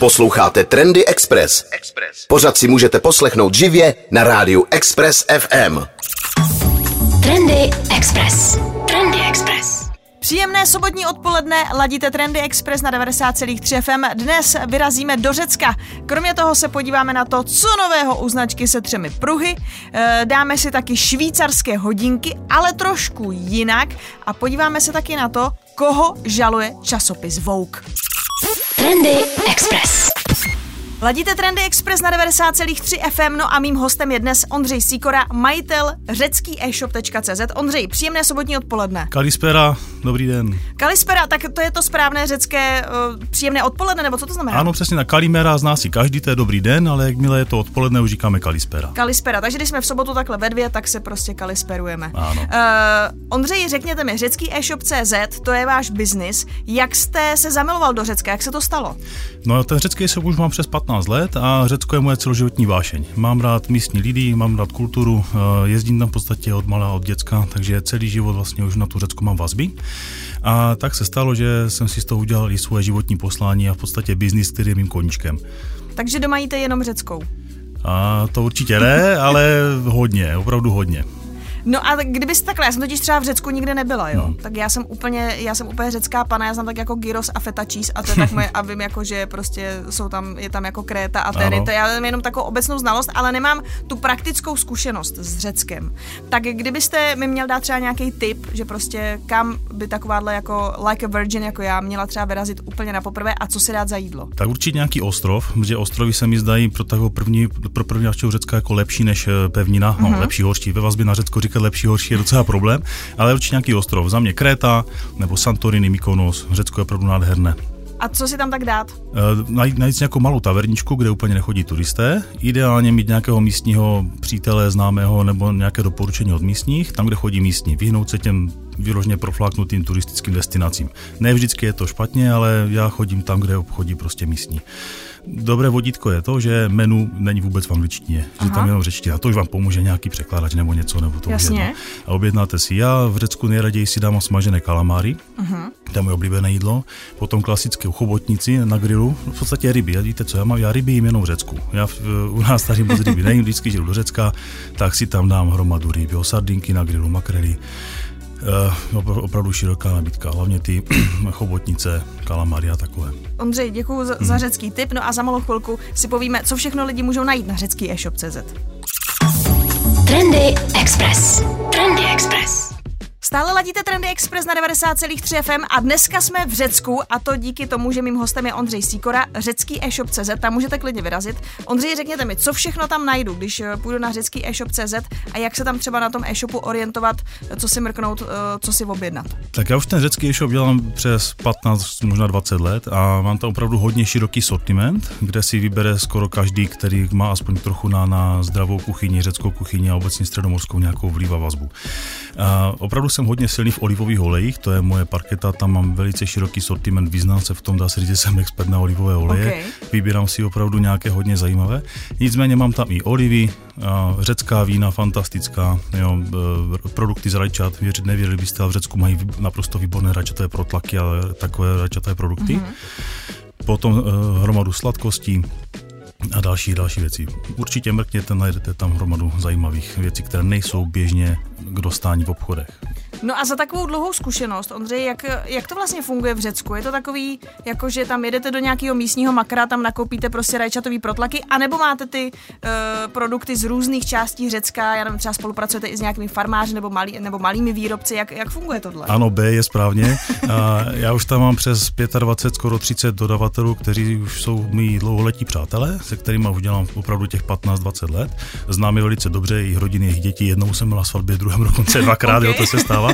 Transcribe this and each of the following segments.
Posloucháte Trendy Express. Pořád si můžete poslechnout živě na rádiu Express FM. Trendy Express. Trendy Express. Příjemné sobotní odpoledne, ladíte Trendy Express na 90,3 FM. Dnes vyrazíme do Řecka. Kromě toho se podíváme na to, co nového u značky se třemi pruhy. Eh, Dáme si taky švýcarské hodinky, ale trošku jinak. A podíváme se taky na to, koho žaluje časopis Vogue. Trendy Express. Ladíte Trendy Express na 90,3 FM, no a mým hostem je dnes Ondřej Sikora, majitel řecký e-shop.cz. Ondřej, příjemné sobotní odpoledne. Kalispera, dobrý den. Kalispera, tak to je to správné řecké uh, příjemné odpoledne, nebo co to znamená? Ano, přesně na Kalimera zná si každý, to je dobrý den, ale jakmile je to odpoledne, už říkáme Kalispera. Kalispera, takže když jsme v sobotu takhle ve dvě, tak se prostě kalisperujeme. Ano. Uh, Ondřej, řekněte mi, řecký e-shop.cz, to je váš biznis. Jak jste se zamiloval do Řecka, jak se to stalo? No ten řecký e už mám přes 15 let a Řecko je moje celoživotní vášeň. Mám rád místní lidi, mám rád kulturu, eh, jezdím tam v podstatě od malá, od děcka, takže celý život vlastně už na tu Řecko mám vazby. A tak se stalo, že jsem si z toho udělal i svoje životní poslání a v podstatě biznis, který je mým koníčkem. Takže doma jíte jenom řeckou. A to určitě ne, ale hodně, opravdu hodně. No a kdybyste takhle, já jsem totiž třeba v Řecku nikdy nebyla, jo. No. Tak já jsem úplně, já jsem úplně řecká pana, já znám tak jako gyros a feta cheese a to je tak moje, a vím jako, že prostě jsou tam, je tam jako kréta a tedy, to já mám jenom takovou obecnou znalost, ale nemám tu praktickou zkušenost s Řeckem. Tak kdybyste mi měl dát třeba nějaký tip, že prostě kam by takováhle jako like a virgin jako já měla třeba vyrazit úplně na poprvé a co si dát za jídlo? Tak určitě nějaký ostrov, protože ostrovy se mi zdají pro takovou první, pro první návštěvu Řecka jako lepší než eh, pevnina, mm-hmm. no lepší, horší. Ve vazbě na Řecko říkat lepší, horší je docela problém, ale určitě nějaký ostrov. Za mě Kréta nebo Santorini, Mykonos, Řecko je opravdu nádherné. A co si tam tak dát? Eh, Najít, najít nějakou malou taverničku, kde úplně nechodí turisté. Ideálně mít nějakého místního přítele, známého nebo nějaké doporučení od místních, tam, kde chodí místní. Vyhnout se těm vyloženě profláknutým turistickým destinacím. Ne vždycky je to špatně, ale já chodím tam, kde chodí prostě místní. Dobré vodítko je to, že menu není vůbec v angličtině, že tam jenom řečtina. To už vám pomůže nějaký překladač nebo něco, nebo to Jasně. jedno. A objednáte si. Já v Řecku nejraději si dám smažené kalamáry, uh-huh. to je moje oblíbené jídlo. Potom klasické chobotnici na grilu, v podstatě ryby. A víte co, já, mám, já ryby jim jenom v Řecku. Já v, u nás tady moc ryby nejím, vždycky, že jdu do Řecka, tak si tam dám hromadu ryb, jo, sardinky na grilu, makrely. Uh, opravdu široká nabídka, hlavně ty chobotnice, kalamary a takové. Ondřej, děkuji za, za řecký tip, no a za malou chvilku si povíme, co všechno lidi můžou najít na řecký e-shop.cz. Trendy Express. Trendy Express. Stále ladíte Trendy Express na 90,3 FM a dneska jsme v Řecku a to díky tomu, že mým hostem je Ondřej Sikora, řecký e-shop.cz, tam můžete klidně vyrazit. Ondřej, řekněte mi, co všechno tam najdu, když eh, půjdu na řecký e-shop.cz a jak se tam třeba na tom e-shopu orientovat, co si mrknout, eh, co si objednat. Tak já už ten řecký e-shop dělám přes 15, možná 20 let a mám tam opravdu hodně široký sortiment, kde si vybere skoro každý, který má aspoň trochu na, na zdravou kuchyni, řeckou kuchyni a obecně středomorskou nějakou vliv a vazbu. A opravdu jsem hodně silný v olivových olejích, to je moje parketa, tam mám velice široký sortiment, vyznám se v tom, dá se říct, že jsem expert na olivové oleje, Okay. vybírám si opravdu nějaké hodně zajímavé. Nicméně mám tam i olivy, řecká vína, fantastická, jo, e, produkty z rajčat, věřit nevěřili byste, ale v Řecku mají naprosto výborné rajčatové protlaky a takové rajčaté produkty. Mm-hmm. Potom uh, hromadu sladkostí, a další, další věci. Určitě mrkněte, najdete tam hromadu zajímavých věcí, které nejsou běžně k dostání v obchodech. No a za takovou dlouhou zkušenost, Ondřej, jak, jak to vlastně funguje v Řecku? Je to takový, jako že tam jedete do nějakého místního makra, tam nakoupíte prostě rajčatový protlaky, anebo máte ty uh, produkty z různých částí Řecka, já nevím, třeba spolupracujete i s nějakými farmáři nebo, malý, nebo malými výrobci, jak, jak funguje tohle? Ano, B je správně. A já už tam mám přes 25, skoro 30 dodavatelů, kteří už jsou mý dlouholetí přátelé, se kterými už dělám opravdu těch 15-20 let. Znám je velice dobře, jejich rodiny, jejich děti. Jednou jsem byl na svatbě, druhém dokonce dvakrát, Ok. okay. jo, to se stává.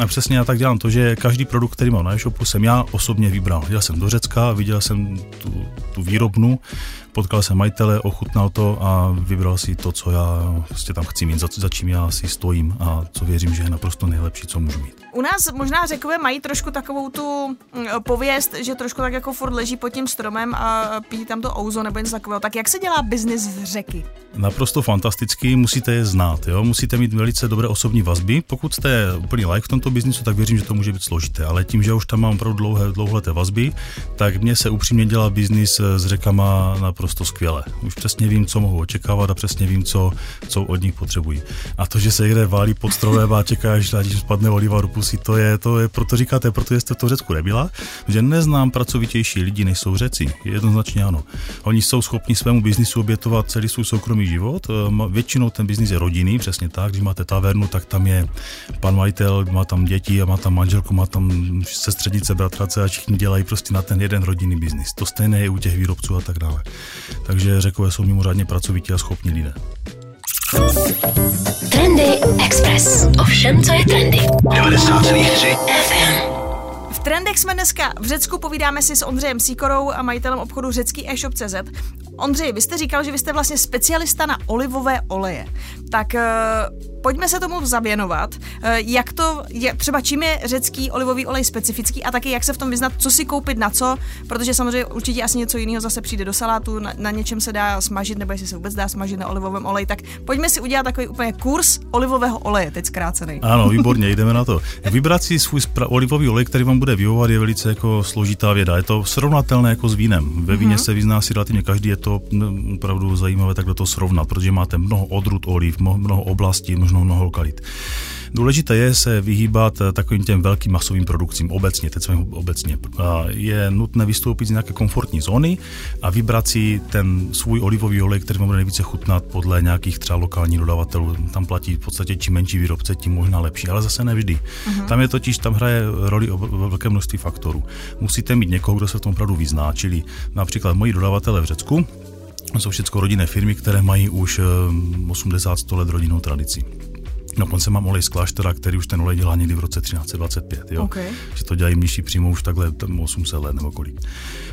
A přesně já tak dělám to, že každý produkt, který mám na e-shopu, jsem já osobně vybral. Jel jsem do Řecka, viděl jsem tu, tu výrobnu, Potkal jsem majitele, ochutnal to a vybral si to, co já prostě tam chci mít, za, za čím já si stojím a co věřím, že je naprosto nejlepší, co můžu mít. U nás možná řekové mají trošku takovou tu mm, pověst, že trošku tak jako furt leží pod tím stromem a pijí tam to ouzo nebo něco takového. Tak jak se dělá biznis z řeky? Naprosto fantastický, musíte je znát, jo? musíte mít velice dobré osobní vazby. Pokud jste úplný like v tomto biznisu, tak věřím, že to může být složité, ale tím, že už tam mám opravdu dlouhé, dlouholeté vazby, tak mně se upřímně dělá biznis s řekama naprosto skvěle. Už přesně vím, co mohu očekávat a přesně vím, co, co od nich potřebují. A to, že se někde válí pod stromem a čeká, až spadne oliva do pusy, to je, to je, proto říkáte, protože jste v to Řecku nebyla, že neznám pracovitější lidi, než jsou Řeci. Jednoznačně ano. Oni jsou schopni svému biznisu obětovat celý svůj soukromý život. E, většinou ten biznis je rodinný, přesně tak. Když máte tavernu, tak tam je pan majitel, má tam děti a má tam manželku, má tam sestřednice, bratrace a všichni dělají prostě na ten jeden rodinný biznis. To stejné je u těch výrobců a tak dále. Takže řekové jsou mimořádně pracovití a schopní lidé. Trendy Express. Ovšem, co je trendy. 90,3 FM. Trendech jsme dneska v Řecku, povídáme si s Ondřejem Síkorou a majitelem obchodu řecký e-shop.cz. Ondřej, vy jste říkal, že vy jste vlastně specialista na olivové oleje. Tak uh, pojďme se tomu zavěnovat. Uh, jak to, je, třeba čím je řecký olivový olej specifický a taky jak se v tom vyznat, co si koupit na co, protože samozřejmě určitě asi něco jiného zase přijde do salátu, na, na něčem se dá smažit, nebo jestli se vůbec dá smažit na olivovém oleji. Tak pojďme si udělat takový úplně kurz olivového oleje, teď zkrácený. Ano, výborně, jdeme na to. Vybrat si svůj spra- olivový olej, který vám bude vyhovovat, je velice jako složitá věda. Je to srovnatelné jako s vínem. Ve víně mm-hmm. se vyzná si relativně každý, je to opravdu zajímavé takhle to srovnat, protože máte mnoho odrůd oliv, mnoho oblastí, mnoho, mnoho lokalit. Důležité je se vyhýbat eh, takovým těm velkým masovým produkcím obecně, teď jsme obecně. Je nutné vystoupit z nějaké komfortní zóny a vybrat si ten svůj olivový olej, který vám bude nejvíce chutnat podle nějakých třeba lokálních dodavatelů. Tam platí v podstatě čím menší výrobce, tím možná lepší, ale zase nevždy. Uh-huh. Tam je totiž, tam hraje roli velké množství faktorů. Musíte mít někoho, kdo se v tom opravdu vyzná, čili například moji dodavatele v Řecku, jsou všechno rodinné firmy, které mají už 80-100 eh, let rodinnou tradici. Dokonce mám olej z kláštera, který už ten olej dělá někdy v roce 1325, jo? Okay. Že to dělají mniši přímo už takhle 800 let nebo kolik.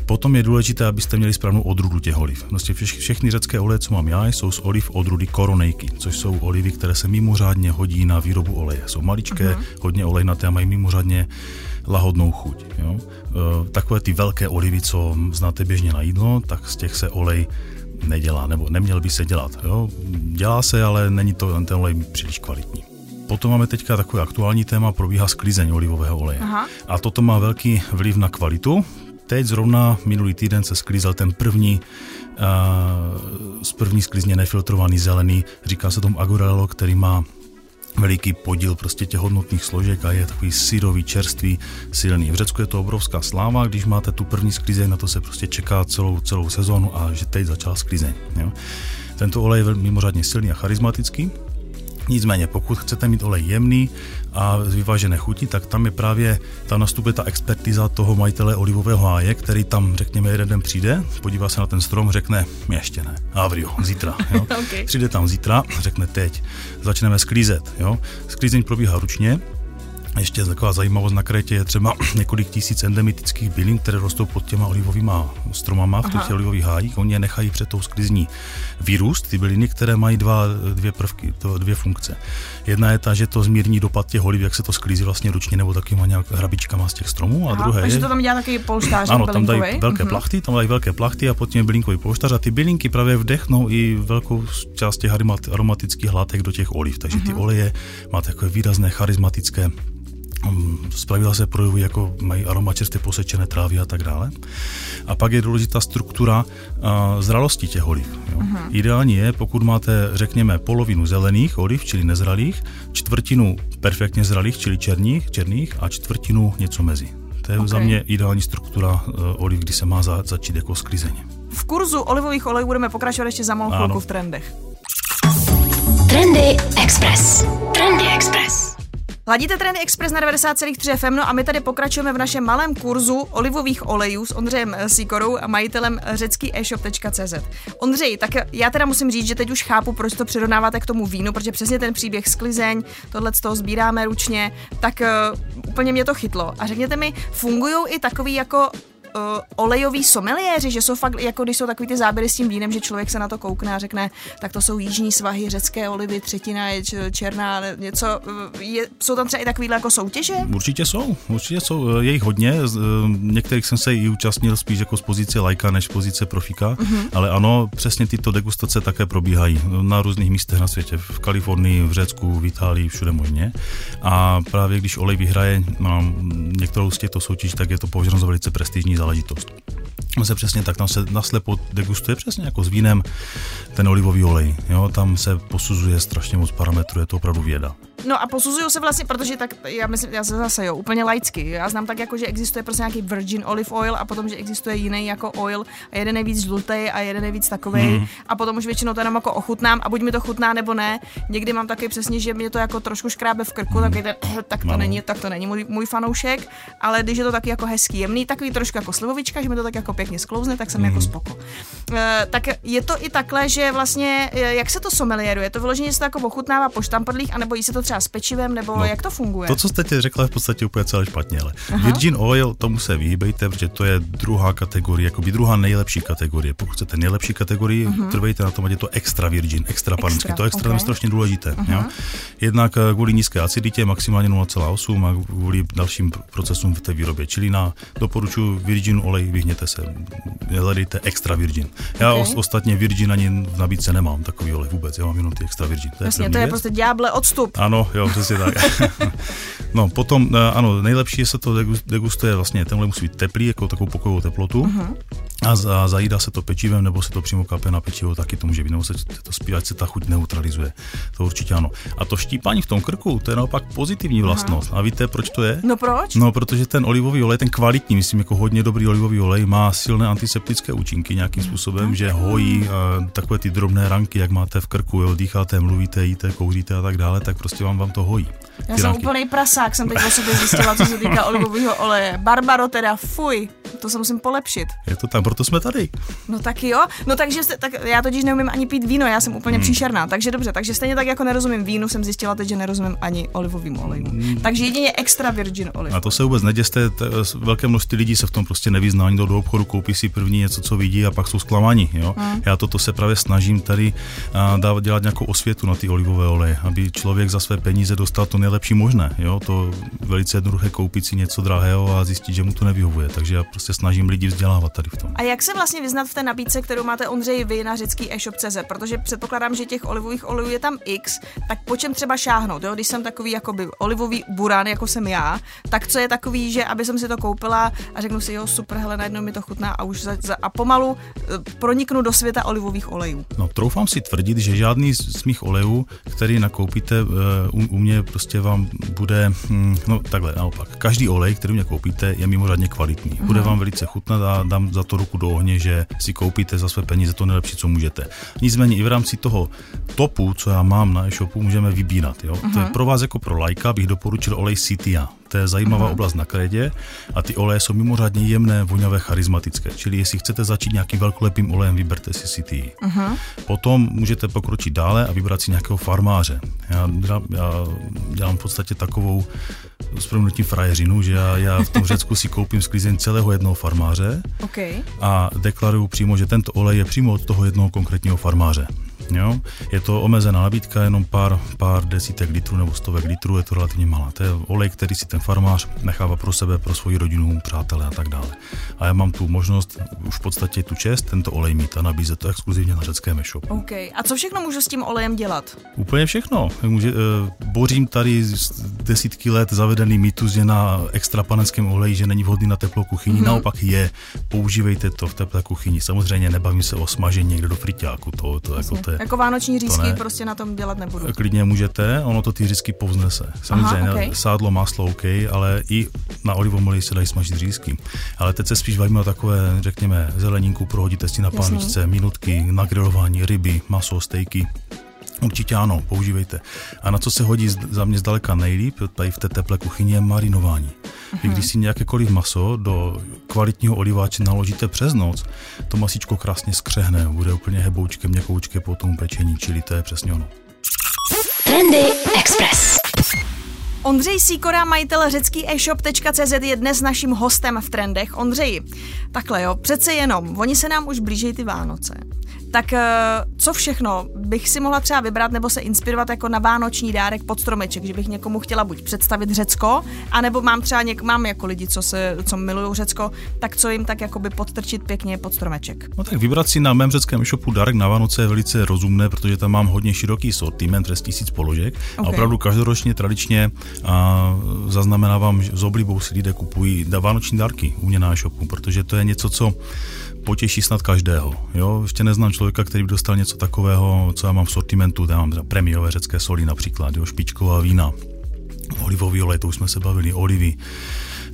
Potom je důležité, abyste měli správnou odrůdu těch oliv. Prostě všechny řecké oleje, co mám já, jsou z oliv odrůdy koronejky, což jsou olivy, které se mimořádně hodí na výrobu oleje. Jsou maličké, uh-huh. hodně olejnaté a mají mimořádně lahodnou chuť. Jo? E, takové ty velké olivy, co znáte běžně na jídlo, tak z těch se olej nedělá, nebo neměl by se dělat. Jo? Dělá se, ale není to ten olej příliš kvalitní. Potom máme teďka takové aktuální téma, probíhá sklizeň olivového oleje. Aha. A toto má velký vliv na kvalitu. Teď zrovna minulý týden se sklízel ten první uh, z první sklizně nefiltrovaný zelený, říká se tomu Agorello, který má veliký podíl prostě těch hodnotných složek a je takový syrový, čerstvý, silný. V Řecku je to obrovská sláva, když máte tu první sklizeň, na to se prostě čeká celou, celou sezónu a že teď začal sklizeň. Jo. Tento olej je mimořádně silný a charismatický, Nicméně, pokud chcete mít olej jemný a z vyvážené chuti, tak tam je právě, tam nastupuje ta expertiza toho majitele olivového háje, který tam, řekněme, jeden den přijde, podívá se na ten strom, řekne, ještě ne, avrio, zítra. Jo. okay. Přijde tam zítra, řekne teď, začneme sklízet. Jo. Sklízeň probíhá ručně, ještě taková zajímavost na Krétě je třeba několik tisíc endemitických bylin, které rostou pod těma olivovými stromama v těch olivových hájích. Oni je nechají před tou sklizní vyrůst, ty byliny, které mají dva, dvě prvky, to, dvě funkce. Jedna je ta, že to zmírní dopad těch oliv, jak se to sklízí vlastně ručně nebo takýma nějak hrabičkama z těch stromů. A Aha, druhé takže je, to tam dělá taky polštář Ano, tam dají velké mm-hmm. plachty, tam dají velké plachty a potom je bylinkový polštář a ty bylinky právě vdechnou i velkou část těch aromatických látek do těch oliv. Takže mm-hmm. ty mhm. oleje má takové výrazné charismatické Zpravidla se projevují jako mají aroma čerstvě posečené trávy a tak dále. A pak je důležitá struktura a, zralosti těch oliv. Jo. Uh-huh. Ideální je, pokud máte, řekněme, polovinu zelených oliv, čili nezralých, čtvrtinu perfektně zralých, čili černých, černých a čtvrtinu něco mezi. To je okay. za mě ideální struktura uh, oliv, kdy se má za, začít jako sklizeně. V kurzu olivových olejů budeme pokračovat ještě za malou chvilku v trendech. Trendy Express. Trendy Express. Ladíte Trendy Express na 90,3 FM, no a my tady pokračujeme v našem malém kurzu olivových olejů s Ondřejem Sikorou a majitelem řecký e-shop.cz. Ondřej, tak já teda musím říct, že teď už chápu, proč to přirovnáváte k tomu vínu, protože přesně ten příběh sklizeň, tohle z toho sbíráme ručně, tak uh, úplně mě to chytlo. A řekněte mi, fungují i takový jako uh, olejoví someliéři, že jsou fakt, jako když jsou takový ty záběry s tím vínem, že člověk se na to koukne a řekne, tak to jsou jižní svahy, řecké olivy, třetina je černá, něco. Je, jsou tam třeba i takovýhle jako soutěže? Určitě jsou, určitě jsou, je jich hodně. Některých jsem se i účastnil spíš jako z pozice lajka než z pozice profika, mm-hmm. ale ano, přesně tyto degustace také probíhají na různých místech na světě, v Kalifornii, v Řecku, v Itálii, všude možně. A právě když olej vyhraje no, některou z těchto soutěží, tak je to považováno za velice prestižní záležitost. caballitos. Se přesně tak, tam se naslepo degustuje přesně jako s vínem ten olivový olej. Jo? Tam se posuzuje strašně moc parametrů, je to opravdu věda. No a posuzují se vlastně, protože tak, já myslím, já se zase jo, úplně laicky. Já znám tak jako, že existuje prostě nějaký virgin olive oil a potom, že existuje jiný jako oil a jeden je víc žlutý a jeden je víc takový hmm. a potom už většinou to jenom jako ochutnám a buď mi to chutná nebo ne. Někdy mám taky přesně, že mě to jako trošku škrábe v krku, hmm. tak, tak to není, tak to není můj, můj fanoušek, ale když je to taky jako hezký, jemný, takový trošku jako slivovička, že mi to tak jako pěkně sklouzne, tak jsem hmm. jako spoko. Uh, tak je to i takhle, že vlastně, eh, jak se to somelieruje, to vyloženě se to jako ochutnává po štampadlích, anebo jí se to třeba s pečivem, nebo no, jak to funguje? To, co jste ti řekla, je v podstatě úplně celé špatně, ale Aha. Virgin Oil, tomu se vyhýbejte, protože to je druhá kategorie, jako by druhá nejlepší kategorie. Pokud chcete nejlepší kategorii, uh-huh. trvejte na tom, ať je to extra virgin, extra panensky. To extra okay. je strašně důležité. Uh-huh. Jo? Jednak eh, kvůli nízké aciditě, maximálně 0,8 a kvůli dalším procesům v té výrobě. Čili na doporučuji virgin olej, vyhněte se, hledejte extra virgin. Já okay. ostatně virgin ani v nabídce nemám takový olej vůbec, já mám jenom ty extra virgin. To je, Jasně, to je prostě ďáble odstup. Ano, jo, přesně tak. no, potom, eh, ano, nejlepší se to degustuje vlastně, tenhle musí být teplý, jako takovou pokojovou teplotu. Uh-huh. A za, zajídá se to pečivem, nebo se to přímo kape na pečivo, taky to může být, nebo se to spívat, se ta chuť neutralizuje. To určitě ano. A to štípání v tom krku, to je naopak pozitivní vlastnost. Aha. A víte, proč to je? No proč? No, protože ten olivový olej, ten kvalitní, myslím, jako hodně dobrý olivový olej, má silné antiseptické účinky nějakým způsobem, že hojí uh, takové ty drobné ranky, jak máte v krku, jo, dýcháte, mluvíte, jíte, kouříte a tak dále, tak prostě vám, vám to hojí. Já jsem úplný prasák, jsem teď o sobě zjistila, co se týká olivového oleje. Barbaro teda, fuj, to se musím polepšit. Je to tam, proto jsme tady. No tak jo, no takže tak já totiž neumím ani pít víno, já jsem úplně hmm. příšerná, takže dobře, takže stejně tak jako nerozumím vínu, jsem zjistila teď, že nerozumím ani olivovým olejům. Hmm. Takže jedině extra virgin olive. A to se vůbec neděste, t- velké množství lidí se v tom prostě nevyzná, do obchodu koupí si první něco, co vidí a pak jsou zklamaní. Jo? Hmm. Já toto se právě snažím tady dávat, dělat nějakou osvětu na ty olivové oleje, aby člověk za své peníze dostal to nejlepší možné. Jo? To velice jednoduché koupit si něco drahého a zjistit, že mu to nevyhovuje. Takže já prostě snažím lidi vzdělávat tady v tom. A jak se vlastně vyznat v té nabídce, kterou máte Ondřej vy na řecký e-shop.cz? Protože předpokládám, že těch olivových olejů je tam X, tak po čem třeba šáhnout? Jo? Když jsem takový jakoby olivový burán, jako jsem já, tak co je takový, že aby jsem si to koupila a řeknu si, jo, super, hele, najednou mi to chutná a už za, za, a pomalu e, proniknu do světa olivových olejů. No, troufám si tvrdit, že žádný z mých olejů, který nakoupíte uh, u, u mě, prostě vám bude, hm, no takhle, naopak. Každý olej, který mě koupíte, je mimořádně kvalitní. Bude vám velice chutnat a dám za to ruku do ohně, že si koupíte za své peníze to nejlepší, co můžete. Nicméně i v rámci toho topu, co já mám na e-shopu, můžeme vybírat. Jo? Uh-huh. To je pro vás jako pro lajka, bych doporučil olej Citia. To je zajímavá uh-huh. oblast na krédě a ty oleje jsou mimořádně jemné, voňavé, charismatické. Čili jestli chcete začít nějakým velkolepým olejem, vyberte si City. Uh-huh. Potom můžete pokročit dále a vybrat si nějakého farmáře. Já, já dělám v podstatě takovou s proměnutím frajeřinu, že já, já v tom Řecku si koupím sklizeň celého jednoho farmáře okay. a deklaruju přímo, že tento olej je přímo od toho jednoho konkrétního farmáře. Jo? Je to omezená nabídka, jenom pár, pár desítek litrů nebo stovek litrů, je to relativně malá. To je olej, který si ten farmář nechává pro sebe, pro svoji rodinu, přátelé a tak dále. A já mám tu možnost, už v podstatě tu čest, tento olej mít a nabízet to exkluzivně na řeckém e-shopu. OK. A co všechno můžu s tím olejem dělat? Úplně všechno. Může, uh, bořím tady desítky let zavedený mýtus, že na extra panenském oleji, že není vhodný na teplou kuchyni. Mm-hmm. Naopak je. Používejte to v teplé kuchyni. Samozřejmě nebavím se o smažení někde do friťáku. To, to, jako, to je, jako vánoční řízky prostě na tom dělat nebudu. Klidně můžete, ono to ty řízky povznese. Samozřejmě Aha, okay. sádlo, maslo, OK, ale i na olivomolí se dají smažit řízky. Ale teď se spíš bavíme o takové, řekněme, zeleninku, prohodíte si na pánvičce, minutky, na grilování, ryby, maso, stejky. Určitě ano, používejte. A na co se hodí za mě zdaleka nejlíp, tady v té teplé kuchyni, je marinování. Uh-huh. Když si nějakékoliv maso do kvalitního oliváče naložíte přes noc, to masíčko krásně skřehne, bude úplně heboučkem, měkoučké po tom pečení, čili to je přesně ono. Trendy Express. Ondřej Síkora, majitel řecký e-shop.cz je dnes naším hostem v trendech. Ondřej, takhle jo, přece jenom, oni se nám už blíží ty Vánoce. Tak eh, co všechno bych si mohla třeba vybrat nebo se inspirovat jako na vánoční dárek pod stromeček, že bych někomu chtěla buď představit Řecko, anebo mám třeba něk, mám jako lidi, co, se, co milují Řecko, tak co jim tak jakoby podtrčit pěkně pod stromeček. No tak vybrat si na mém řeckém e-shopu dárek na Vánoce je velice rozumné, protože tam mám hodně široký sortiment přes tisíc položek okay. a opravdu každoročně tradičně a, zaznamenávám, že s oblibou si lidé kupují vánoční dárky u mě na e-shopu, protože to je něco, co potěší snad každého. Jo? Ještě neznám člověka, který by dostal něco takového, co já mám v sortimentu, já mám premiové řecké soli například, jo? špičková vína, olivový olej, to už jsme se bavili, olivy,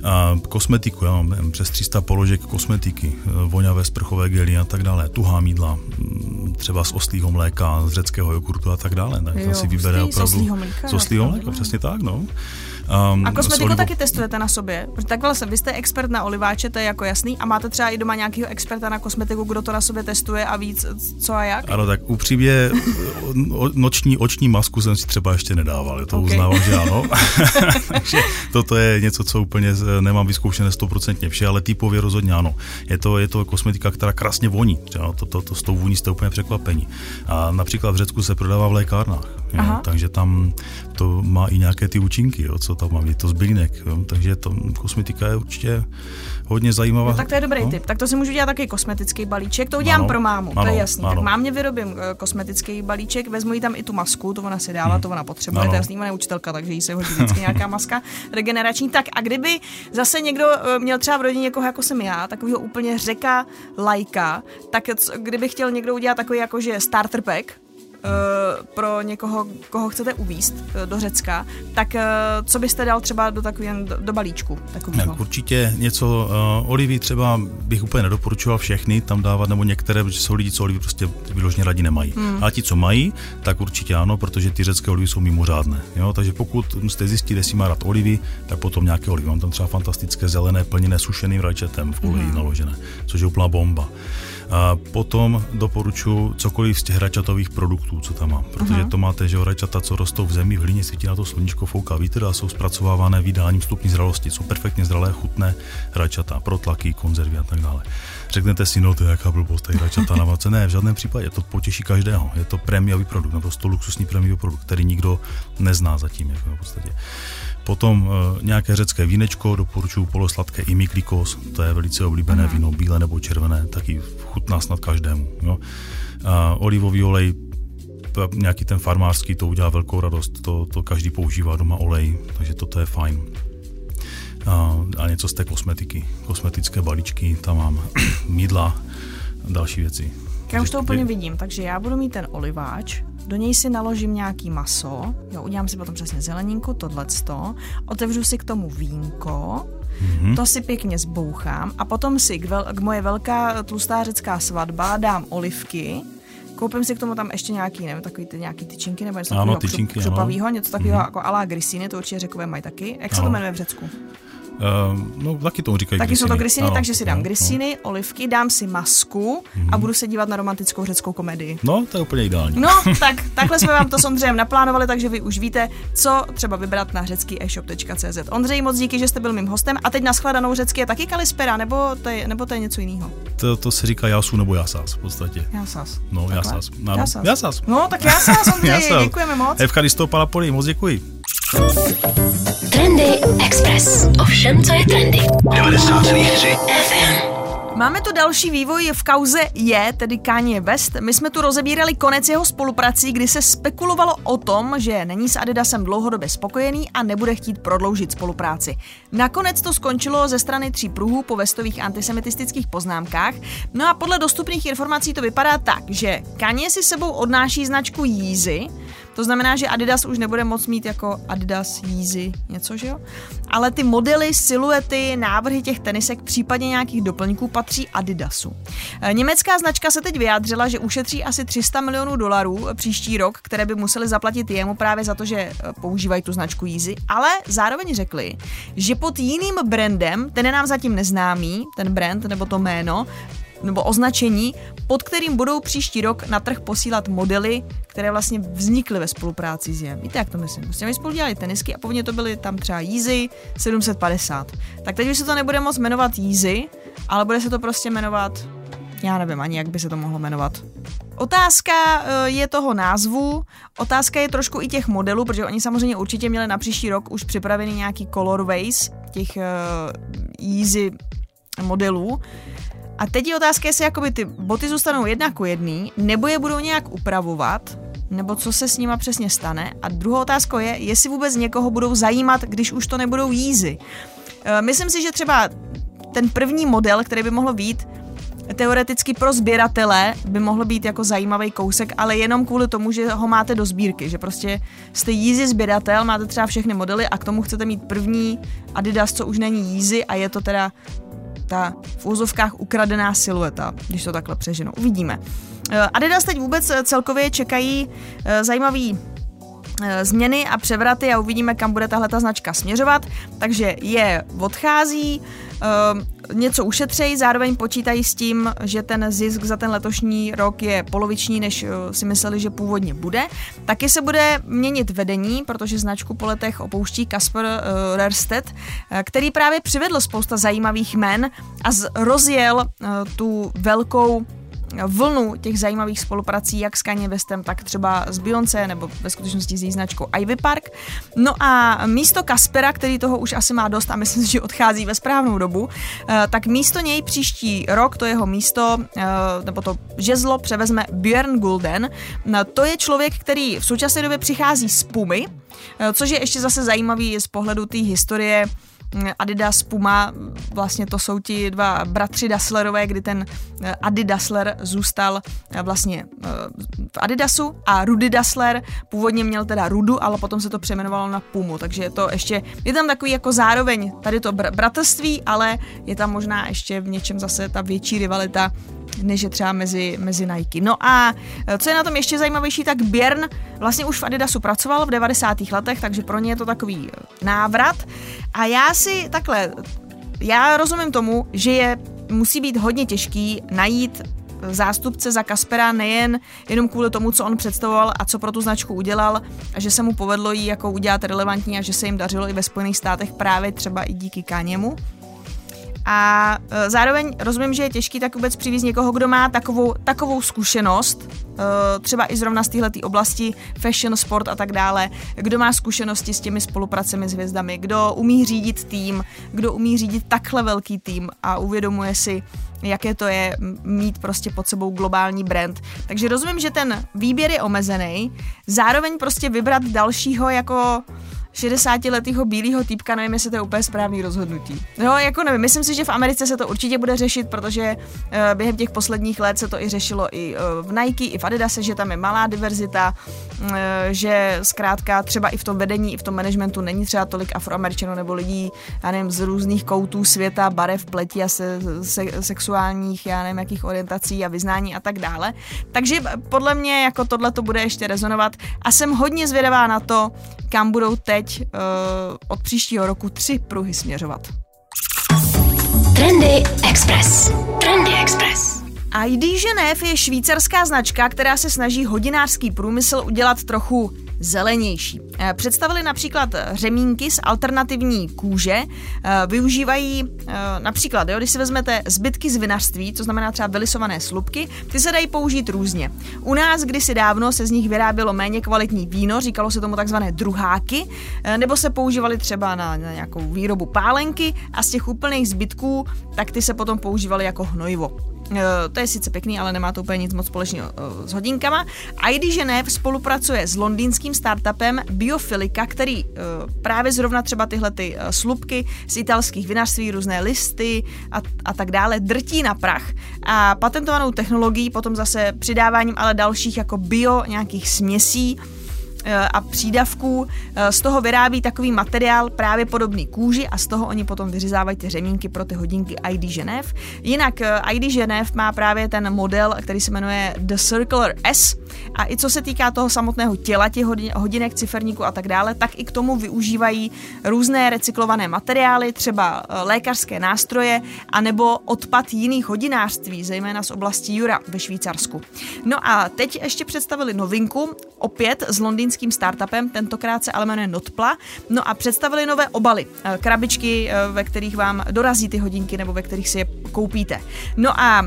a kosmetiku, já mám přes 300 položek kosmetiky, voňavé sprchové gely a tak dále, tuhá mídla, mm, třeba z oslího mléka, z řeckého jogurtu a tak dále. Tak jo, si vybere opravdu. Z oslího mléka. Z oslího mléka, přesně tak, no. Um, a kosmetiku taky testujete na sobě? Protože takhle jsem, vy jste expert na oliváče, to je jako jasný, a máte třeba i doma nějakého experta na kosmetiku, kdo to na sobě testuje a víc co a jak? Ano, tak upřímně noční oční masku jsem si třeba ještě nedával, to okay. uznávám, že ano. Takže toto je něco, co úplně nemám vyzkoušené stoprocentně vše, ale typově rozhodně ano. Je to, je to kosmetika, která krásně voní, třeba to, to, to, s tou voní jste úplně překvapení. A například v Řecku se prodává v lékárnách, jo, takže tam to má i nějaké ty účinky, jo, co tam mám, je to z bylinek, jo, takže to kosmetika je určitě hodně zajímavá. No, tak to je dobrý no. tip. Tak to si můžu dělat taky kosmetický balíček, to udělám ano, pro mámu, ano, to je jasný. Ano. Tak mámě vyrobím uh, kosmetický balíček, vezmu jí tam i tu masku, to ona si dává, hmm. to ona potřebuje, ano. to je jasný, ona je učitelka, takže jí se hodí vždycky nějaká maska regenerační. Tak a kdyby zase někdo uh, měl třeba v rodině někoho jako jsem já, takového úplně řeka lajka, tak kdyby chtěl někdo udělat takový jakože starter pack, pro někoho, koho chcete uvíst uh, do Řecka, tak uh, co byste dal třeba do takového do, balíčku? Tak určitě něco uh, olivy třeba bych úplně nedoporučoval všechny tam dávat, nebo některé, protože jsou lidi, co olivy prostě vyloženě radí nemají. Hmm. A ti, co mají, tak určitě ano, protože ty řecké olivy jsou mimořádné. Jo? Takže pokud jste zjistili, jestli má rád olivy, tak potom nějaké olivy. Mám tam třeba fantastické zelené, plněné sušeným rajčetem v koleji hmm. naložené, což je úplná bomba. A potom doporučuji cokoliv z těch hračatových produktů, co tam mám, protože uh-huh. to máte, že hračata, co rostou v zemi, v hlíně, svítí na to sluníčko, fouká vítr a jsou zpracovávané vydáním stupní zralosti. Jsou perfektně zralé, chutné hračata, protlaky, konzervy a tak dále. Řeknete si, no to je jaká blbost, tady hračata na válce. Ne, v žádném případě, to potěší každého. Je to prémiový produkt, naprosto luxusní prémiový produkt, který nikdo nezná zatím, jako v podstatě. Potom e, nějaké řecké vínečko, doporučuji polosladké imiklikos, to je velice oblíbené víno, bílé nebo červené, taky chutná snad každému. Jo. A olivový olej, nějaký ten farmářský, to udělá velkou radost, to, to každý používá doma olej, takže toto je fajn. A, a něco z té kosmetiky, kosmetické balíčky, tam mám mídla, další věci. Já už to úplně vidím, takže já budu mít ten oliváč, do něj si naložím nějaký maso, jo, udělám si potom přesně zeleninku, tohleto, otevřu si k tomu vínko, mm-hmm. to si pěkně zbouchám a potom si k, vel, k moje velká tlustá řecká svatba dám olivky, koupím si k tomu tam ještě nějaký, nevím, takový ty nějaký tyčinky nebo něco ano, takového křupavého, něco takového mm-hmm. jako alá grisiny, to určitě řekové mají taky. Jak ano. se to jmenuje v Řecku? Uh, no, taky tomu říkají Taky grisiny. jsou to grisiny, ano, takže si dám no, grisiny, no. olivky, dám si masku mm-hmm. a budu se dívat na romantickou řeckou komedii. No, to je úplně ideální. No, tak takhle jsme vám to s Ondřejem naplánovali, takže vy už víte, co třeba vybrat na řecký e-shop.cz. Ondřej, moc díky, že jste byl mým hostem. A teď na skladanou řecky je taky kalispera, nebo to je, nebo to je něco jiného? To, to se říká jasu nebo jasás v podstatě. Jasás. No, Takhle? jasás. No, jasás. No, tak jasás, Ondřej, děkujeme moc. Evcharisto Palapoli, moc děkuji. Trendy Express. Ovšem, co je trendy. 90,3 FM. Máme tu další vývoj v kauze je, tedy Kanye West. My jsme tu rozebírali konec jeho spoluprací, kdy se spekulovalo o tom, že není s Adidasem dlouhodobě spokojený a nebude chtít prodloužit spolupráci. Nakonec to skončilo ze strany tří pruhů po vestových antisemitistických poznámkách. No a podle dostupných informací to vypadá tak, že Kanye si sebou odnáší značku Yeezy, to znamená, že Adidas už nebude moc mít jako Adidas, Yeezy, něco, že jo? Ale ty modely, siluety, návrhy těch tenisek, případně nějakých doplňků patří Adidasu. E, německá značka se teď vyjádřila, že ušetří asi 300 milionů dolarů příští rok, které by museli zaplatit jemu právě za to, že e, používají tu značku Yeezy, ale zároveň řekli, že pod jiným brandem, ten je nám zatím neznámý, ten brand nebo to jméno, nebo označení, pod kterým budou příští rok na trh posílat modely, které vlastně vznikly ve spolupráci s JEM. Víte, jak to myslím? Prostě my spolu dělali tenisky a původně to byly tam třeba Yeezy 750. Tak teď už se to nebude moc jmenovat Yeezy, ale bude se to prostě jmenovat, já nevím ani, jak by se to mohlo jmenovat. Otázka eh, je toho názvu, otázka je trošku i těch modelů, protože oni samozřejmě určitě měli na příští rok už připravený nějaký colorways těch uh, Yeezy modelů. A teď je otázka, jestli jakoby ty boty zůstanou jedna ku jedný, nebo je budou nějak upravovat, nebo co se s nima přesně stane. A druhou otázkou je, jestli vůbec někoho budou zajímat, když už to nebudou jízy. Eh, myslím si, že třeba ten první model, který by mohl být, teoreticky pro sběratele by mohl být jako zajímavý kousek, ale jenom kvůli tomu, že ho máte do sbírky, že prostě jste Yeezy sběratel, máte třeba všechny modely a k tomu chcete mít první Adidas, co už není Yeezy a je to teda ta v úzovkách ukradená silueta, když to takhle přeženu. Uvidíme. Eh, Adidas teď vůbec eh, celkově čekají eh, zajímavý změny a převraty a uvidíme, kam bude tahle ta značka směřovat. Takže je odchází, něco ušetřejí, zároveň počítají s tím, že ten zisk za ten letošní rok je poloviční, než si mysleli, že původně bude. Taky se bude měnit vedení, protože značku po letech opouští Kasper uh, Rerstedt, který právě přivedl spousta zajímavých men a rozjel uh, tu velkou vlnu těch zajímavých spoluprací jak s Kanye Westem, tak třeba s Beyoncé nebo ve skutečnosti s její značkou Ivy Park. No a místo Kaspera, který toho už asi má dost a myslím si, že odchází ve správnou dobu, eh, tak místo něj příští rok to jeho místo, eh, nebo to žezlo převezme Björn Gulden. No, to je člověk, který v současné době přichází z Pumy, eh, což je ještě zase zajímavý z pohledu té historie Adidas, Puma, vlastně to jsou ti dva bratři Dasslerové, kdy ten eh, Adi Dassler zůstal eh, vlastně eh, v Adidasu a Rudy Dassler původně měl teda Rudu, ale potom se to přejmenovalo na Pumu, takže je to ještě, je tam takový jako zároveň tady to br- bratrství, ale je tam možná ještě v něčem zase ta větší rivalita než je třeba mezi, mezi Nike. No a co je na tom ještě zajímavější, tak Björn vlastně už v Adidasu pracoval v 90. letech, takže pro ně je to takový návrat. A já si takhle, já rozumím tomu, že je musí být hodně těžký najít zástupce za Kaspera nejen jenom kvůli tomu, co on představoval a co pro tu značku udělal, a že se mu povedlo jí jako udělat relevantní a že se jim dařilo i ve Spojených státech právě třeba i díky Kaněmu. A e, zároveň rozumím, že je těžký tak vůbec přivízt někoho, kdo má takovou, takovou zkušenost, e, třeba i zrovna z této oblasti fashion, sport a tak dále, kdo má zkušenosti s těmi spolupracemi s hvězdami, kdo umí řídit tým, kdo umí řídit takhle velký tým? A uvědomuje si, jaké to je mít prostě pod sebou globální brand. Takže rozumím, že ten výběr je omezený, zároveň prostě vybrat dalšího jako 60-letého bílého týpka, nevím, jestli to je úplně správný rozhodnutí. No, jako nevím, myslím si, že v Americe se to určitě bude řešit, protože uh, během těch posledních let se to i řešilo i uh, v Nike, i v Adidase, že tam je malá diverzita, uh, že zkrátka třeba i v tom vedení, i v tom managementu není třeba tolik afroameričanů nebo lidí, já nevím, z různých koutů světa, barev, pleti a se, se, sexuálních, já nevím, jakých orientací a vyznání a tak dále. Takže podle mě jako tohle to bude ještě rezonovat a jsem hodně zvědavá na to, kam budou teď uh, od příštího roku tři pruhy směřovat. Trendy Express. Trendy Express. ID Ženev je švýcarská značka, která se snaží hodinářský průmysl udělat trochu zelenější. Eh, představili například řemínky z alternativní kůže, eh, využívají eh, například, jo, když si vezmete zbytky z vinařství, to znamená třeba vylisované slupky, ty se dají použít různě. U nás kdysi dávno se z nich vyrábělo méně kvalitní víno, říkalo se tomu takzvané druháky, nebo se používaly třeba na, na nějakou výrobu pálenky a z těch úplných zbytků, tak ty se potom používaly jako hnojivo. Eh, to je sice pěkný, ale nemá to úplně nic moc společného eh, s hodinkama. ID Ženev spolupracuje s londýnským startupem Biofilika, který eh, právě zrovna třeba tyhle ty slupky z italských vinařství, různé listy a, a tak dále drtí na prach a patentovanou technologií potom zase přidáváním ale dalších jako bio nějakých směsí a přídavků. Eh, z toho vyrábí takový materiál právě podobný kůži a z toho oni potom vyřezávají ty řemínky pro ty hodinky ID Ženev. Jinak eh, ID Ženev má právě ten model, který se jmenuje The Circular S A i co se týká toho samotného těla, těch hodinek, ciferníku a tak dále, tak i k tomu využívají různé recyklované materiály, třeba eh, lékařské nástroje, anebo odpad jiných hodinářství, zejména z oblasti Jura ve Švýcarsku. No a teď ještě představili novinku, opět s londýnským startupem, tentokrát se ale jmenuje Notpla, no a představili nové obaly, eh, krabičky, eh, ve kterých vám dorazí ty hodinky nebo ve kterých si je koupíte. No a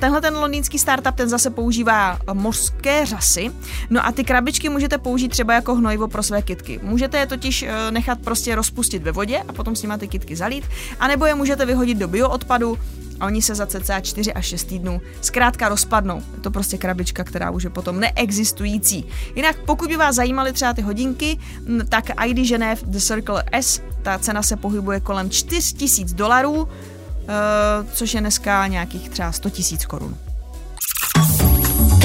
tenhle ten londýnský startup, ten zase používá mořské řasy, no a ty krabičky můžete použít třeba jako hnojivo pro své kitky. Můžete je totiž nechat prostě rozpustit ve vodě a potom s nimi ty kitky zalít, anebo je můžete vyhodit do bioodpadu, a oni se za cca 4 až 6 týdnů zkrátka rozpadnou. Je to prostě krabička, která už je potom neexistující. Jinak pokud by vás zajímaly třeba ty hodinky, tak ID Genève The Circle S, ta cena se pohybuje kolem 4000 dolarů, eh, což je dneska nějakých třeba 100 000 korun.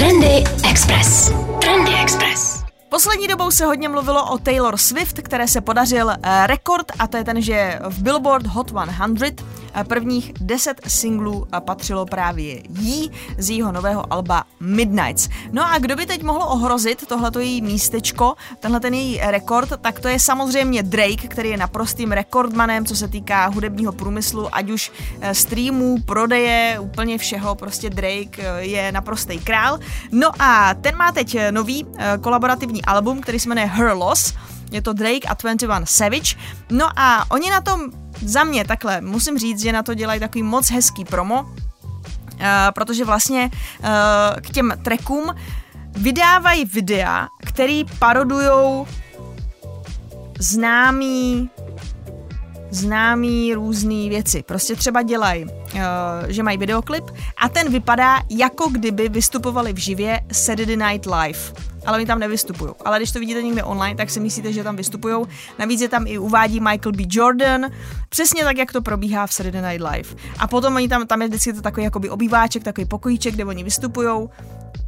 Trendy Express. Trendy Express. Poslední dobou se hodně mluvilo o Taylor Swift, které se podařil eh, rekord a to je ten, že v Billboard Hot 100 Prvních deset singlů patřilo právě jí z jejího nového alba Midnights. No a kdo by teď mohl ohrozit tohleto její místečko, tenhle ten její rekord, tak to je samozřejmě Drake, který je naprostým rekordmanem, co se týká hudebního průmyslu, ať už eh, streamů, prodeje, úplně všeho, prostě Drake eh, je naprostý král. No a ten má teď eh, nový kolaborativní album, který se jmenuje Her Loss, je to Drake a 21 Savage. No a oni na tom za mě takhle musím říct, že na to dělají takový moc hezký promo, uh, protože vlastně uh, k těm trackům vydávají videa, který parodujou známý známý různé věci. Prostě třeba dělají, uh, že mají videoklip a ten vypadá, jako kdyby vystupovali v živě Saturday Night Live ale oni tam nevystupují. Ale když to vidíte někde online, tak si myslíte, že tam vystupují. Navíc je tam i uvádí Michael B. Jordan, přesně tak, jak to probíhá v Saturday Night Live. A potom oni tam, tam je vždycky to takový jakoby obýváček, takový pokojíček, kde oni vystupují.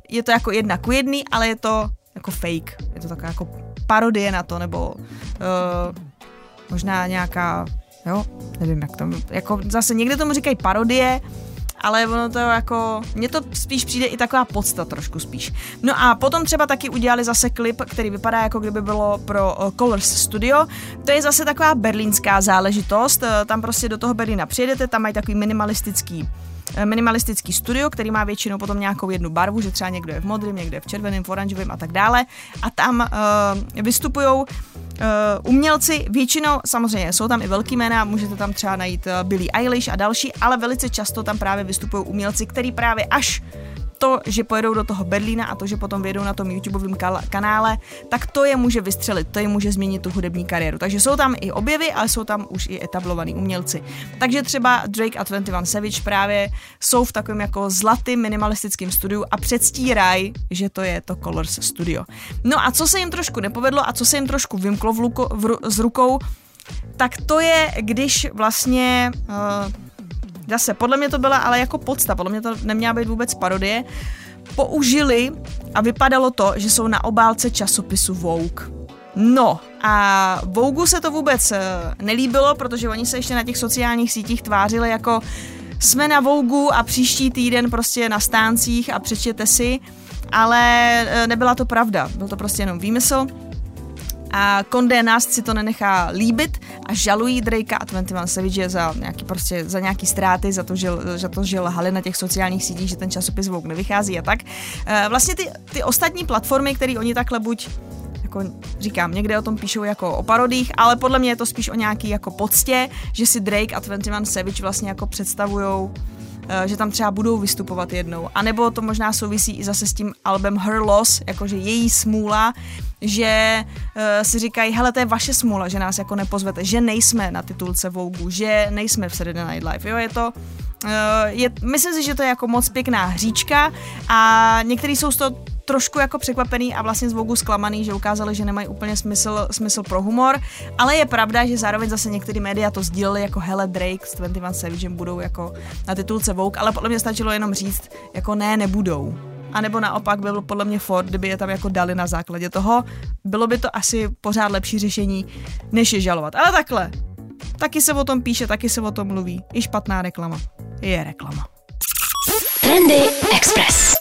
Je to jako jedna ku jedný, ale je to jako fake. Je to taková jako parodie na to, nebo uh, možná nějaká, jo, nevím jak to, jako zase někde tomu říkají parodie, ale ono to jako, mně to spíš přijde i taková podsta trošku spíš. No a potom třeba taky udělali zase klip, který vypadá jako kdyby bylo pro uh, Colors Studio. To je zase taková berlínská záležitost, uh, tam prostě do toho Berlína přijedete, tam mají takový minimalistický eh, minimalistický studio, který má většinou potom nějakou jednu barvu, že třeba někdo je v modrém, někdo je v červeném, v oranžovém a tak dále. A tam uh, vystupují Uh, umělci většinou, samozřejmě jsou tam i velký jména, můžete tam třeba najít uh, Billie Eilish a další, ale velice často tam právě vystupují umělci, který právě až to, že pojedou do toho Berlína a to, že potom vědou na tom YouTubeovém kanále, tak to je může vystřelit, to je může změnit tu hudební kariéru. Takže jsou tam i objevy, ale jsou tam už i etablovaní umělci. Takže třeba Drake a 21 Savage právě jsou v takovém jako zlatým minimalistickém studiu a předstírají, že to je to Colors Studio. No a co se jim trošku nepovedlo a co se jim trošku vymklo v luko, v, z rukou, tak to je, když vlastně uh, zase, podle mě to byla ale jako podsta, podle mě to neměla být vůbec parodie, použili a vypadalo to, že jsou na obálce časopisu Vogue. No a Vogue se to vůbec eh, nelíbilo, protože oni se ještě na těch sociálních sítích tvářili jako jsme na Vogue a příští týden prostě na stáncích a přečtěte si, ale eh, nebyla to pravda, byl to prostě jenom výmysl a Condé Nast si to nenechá líbit a žalují Drakea a 21 Savage za nějaký, prostě, za nějaký ztráty, za to, že, za to, že lhali na těch sociálních sítích, že ten časopis Vogue nevychází a tak. E, vlastně ty, ty ostatní platformy, které oni takhle buď jako říkám, někde o tom píšou jako o parodích, ale podle mě je to spíš o nějaký jako poctě, že si Drake a 21 Savage vlastně jako představujou Eh, že tam třeba budou vystupovat jednou. A nebo to možná souvisí i zase s tím albem Her Loss, jakože její smůla, že uh, si říkají, hele, to je vaše smůla, že nás jako nepozvete, že nejsme na titulce Vogue, že nejsme v Saturday Night Live. Jo, je to, uh, je, myslím si, že to je jako moc pěkná hříčka a některý jsou z toho trošku jako překvapený a vlastně z Vogu zklamaný, že ukázali, že nemají úplně smysl, smysl pro humor, ale je pravda, že zároveň zase některé média to sdíleli jako hele Drake s 21 Savage budou jako na titulce Vogue, ale podle mě stačilo jenom říct, jako ne, nebudou. A nebo naopak byl podle mě Ford, kdyby je tam jako dali na základě toho, bylo by to asi pořád lepší řešení, než je žalovat. Ale takhle, taky se o tom píše, taky se o tom mluví. I špatná reklama je reklama. Trendy Express.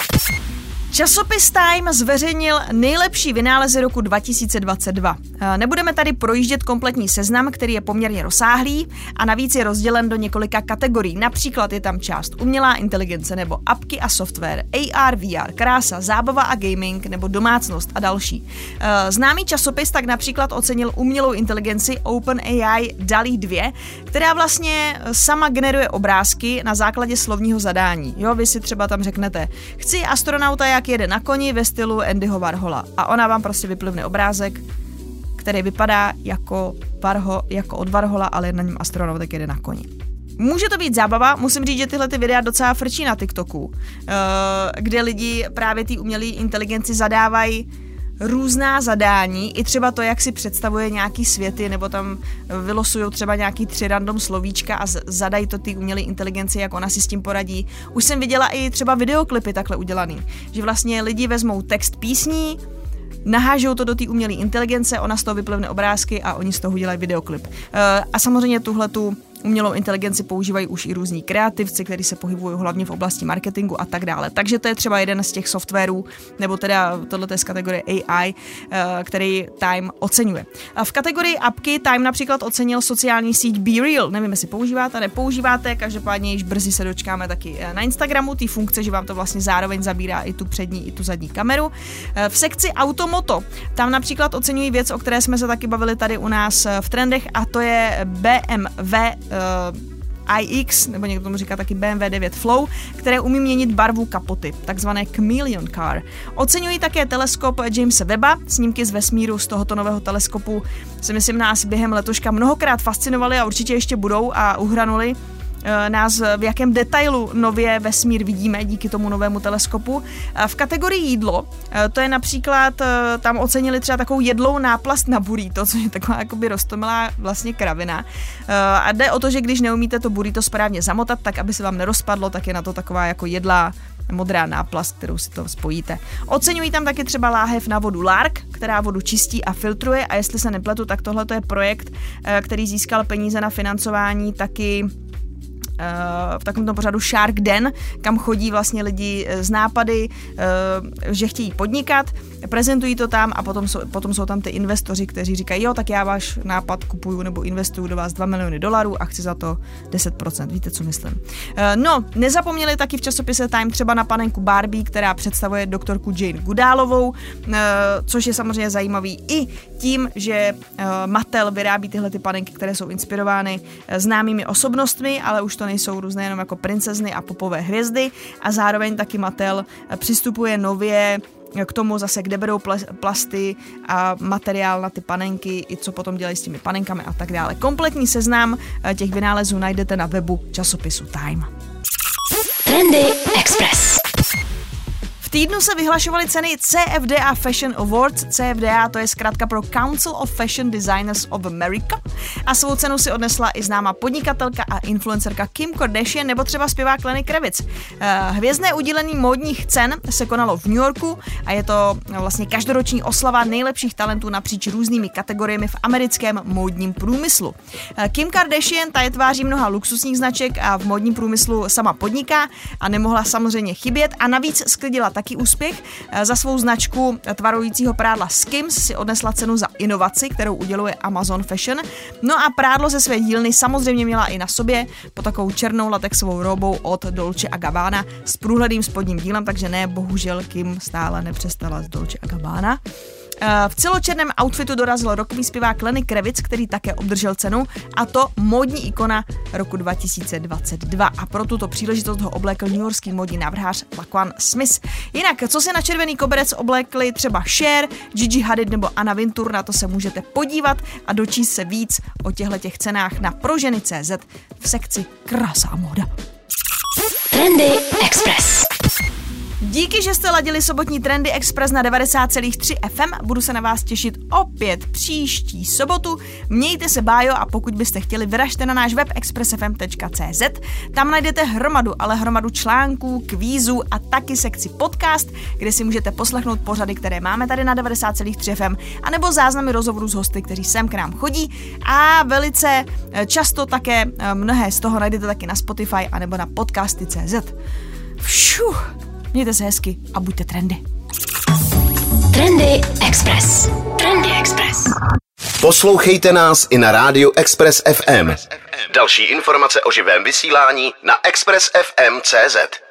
Časopis Time zveřejnil nejlepší vynálezy roku 2022. Eh, nebudeme tady projíždět kompletní seznam, který je poměrně rozsáhlý a navíc je rozdělen do několika kategorií. Například je tam část umělá inteligence nebo apky a software, AR, VR, krása, zábava a gaming nebo domácnost a další. Eh, známý časopis tak například ocenil umělou inteligenci OpenAI DALI 2, která vlastně sama generuje obrázky na základě slovního zadání. Jo, vy si třeba tam řeknete, chci astronauta jak jede na koni ve stylu Andyho Warhola a ona vám prostě vyplivne obrázek, který vypadá jako, Varho, jako od Varhola, ale na něm astronautek jede na koni. Může to být zábava, musím říct, že tyhle ty videa docela frčí na TikToku, eh, kde lidi právě ty umělé inteligenci zadávají různá zadání, i třeba to, jak si představuje nějaký světy, nebo tam vylosují třeba nějaký tři random slovíčka a zadají to ty umělé inteligenci, jak ona si s tím poradí. Už jsem viděla i třeba videoklipy takhle udělaný, že vlastně lidi vezmou text písní, nahážou to do té umělé inteligence, ona z toho vyplivne obrázky a oni z toho udělají videoklip. Eh, a samozřejmě tuhle tu Umělou inteligenci používají už i různí kreativci, kteří se pohybují hlavně v oblasti marketingu a tak dále. Takže to je třeba jeden z těch softwarů, nebo teda tohle je z kategorie AI, eh, který Time oceňuje. A v kategorii apky Time například ocenil sociální síť Be Real. Nevím, jestli používáte, nepoužíváte, každopádně již brzy se dočkáme taky eh, na Instagramu ty funkce, že vám to vlastně zároveň zabírá i tu přední, i tu zadní kameru. Eh, v sekci Automoto tam například oceňují věc, o které jsme se taky bavili tady u nás v trendech a to je BMW iX, nebo někdo tomu říká taky BMW 9 Flow, které umí měnit barvu kapoty, takzvané Chameleon Car. Oceňují také teleskop Jamesa Webba, snímky z vesmíru z tohoto nového teleskopu si myslím nás během letoška mnohokrát fascinovaly a určitě ještě budou a uhranuli Eh, nás v jakém detailu nově vesmír vidíme díky tomu novému teleskopu. Eh, v kategorii jídlo, eh, to je například, tam ocenili třeba takovou jedlou náplast na burrito, což je taková jakoby roztomilá vlastně kravina. A jde o to, že když neumíte to burrito správně zamotat, tak aby se vám nerozpadlo, tak je na to taková jako jedlá modrá náplast, kterou si to spojíte. Oceňují tam taky třeba láhev na vodu Lark, která vodu čistí a filtruje a jestli se nepletu, tak tohle je projekt, který získal peníze na financování taky v takovém pořadu Shark Den, kam chodí vlastně lidi z nápady, eh, že chtějí podnikat, prezentují to tam a potom jsou, potom jsou tam ty investoři, kteří říkají, jo, tak já váš nápad kupuju nebo investuju do vás 2 miliony dolarů a chci za to 10%. Víte, co myslím? Eh, no, nezapomněli taky v časopise Time třeba na panenku Barbie, která představuje doktorku Jane Gudálovou, eh, což je samozřejmě zajímavý i tím, že Mattel vyrábí tyhle ty panenky, které jsou inspirovány známými osobnostmi, ale už to to nejsou různé jenom jako princezny a popové hvězdy a zároveň taky Mattel přistupuje nově k tomu zase, kde berou plasty a materiál na ty panenky, i co potom dělají s těmi panenkami a tak dále. Kompletní seznam eh, těch vynálezů najdete na webu časopisu Time. Trendy Express týdnu se vyhlašovaly ceny CFDA Fashion Awards. CFDA to je zkrátka pro Council of Fashion Designers of America. A svou cenu si odnesla i známá podnikatelka a influencerka Kim Kardashian nebo třeba zpěvák Lenny Kravitz. Eh, hvězdné udílení módních cen se konalo v New Yorku a je to vlastně každoroční oslava nejlepších talentů napříč různými kategoriemi v americkém módním průmyslu. Eh, Kim Kardashian ta je tváří mnoha luxusních značek a v módním průmyslu sama podniká a nemohla samozřejmě chybět a navíc sklidila tak taky úspěch. Eh, za svou značku tvarujícího prádla Skims si odnesla cenu za inovaci, kterou uděluje Amazon Fashion. No a prádlo ze své dílny samozřejmě měla i na sobě po takovou černou latexovou robou od Dolce a Gabbana s průhledným spodním dílem, takže ne, bohužel Kim stále nepřestala z Dolce a Gabbana. Eh, v celočerném outfitu dorazil rokový zpěvák Lenny Kravitz, který také obdržel cenu, a to módní ikona roku 2022. A pro tuto příležitost ho oblékl newyorský módní návrhář Laquan Smith. Jinak, co se na červený koberec oblékli třeba Cher, Gigi Hadid nebo Anna Vintur, na to se můžete podívat a dočíst se víc o těchto těch cenách na proženy.cz v sekci Krása a móda. Trendy Express. Díky, že jste ladili sobotní Trendy Express na 90,3 FM. Budu se na vás těšit opět příští sobotu. Mějte se bájo a pokud byste chtěli, vyražte na náš web expressfm.cz. Tam najdete hromadu, ale hromadu článků, kvízů a taky sekci podcast, kde si můžete poslechnout pořady, které máme tady na 90,3 FM, anebo záznamy rozhovorů s hosty, kteří sem k nám chodí. A velice eh, často také eh, mnohé z toho najdete taky na Spotify anebo na podcasty.cz. Všuch. Mějte se hezky a buďte trendy. Trendy Express. Trendy Express. Poslouchejte nás i na rádiu Express FM. Další informace o živém vysílání na expressfm.cz.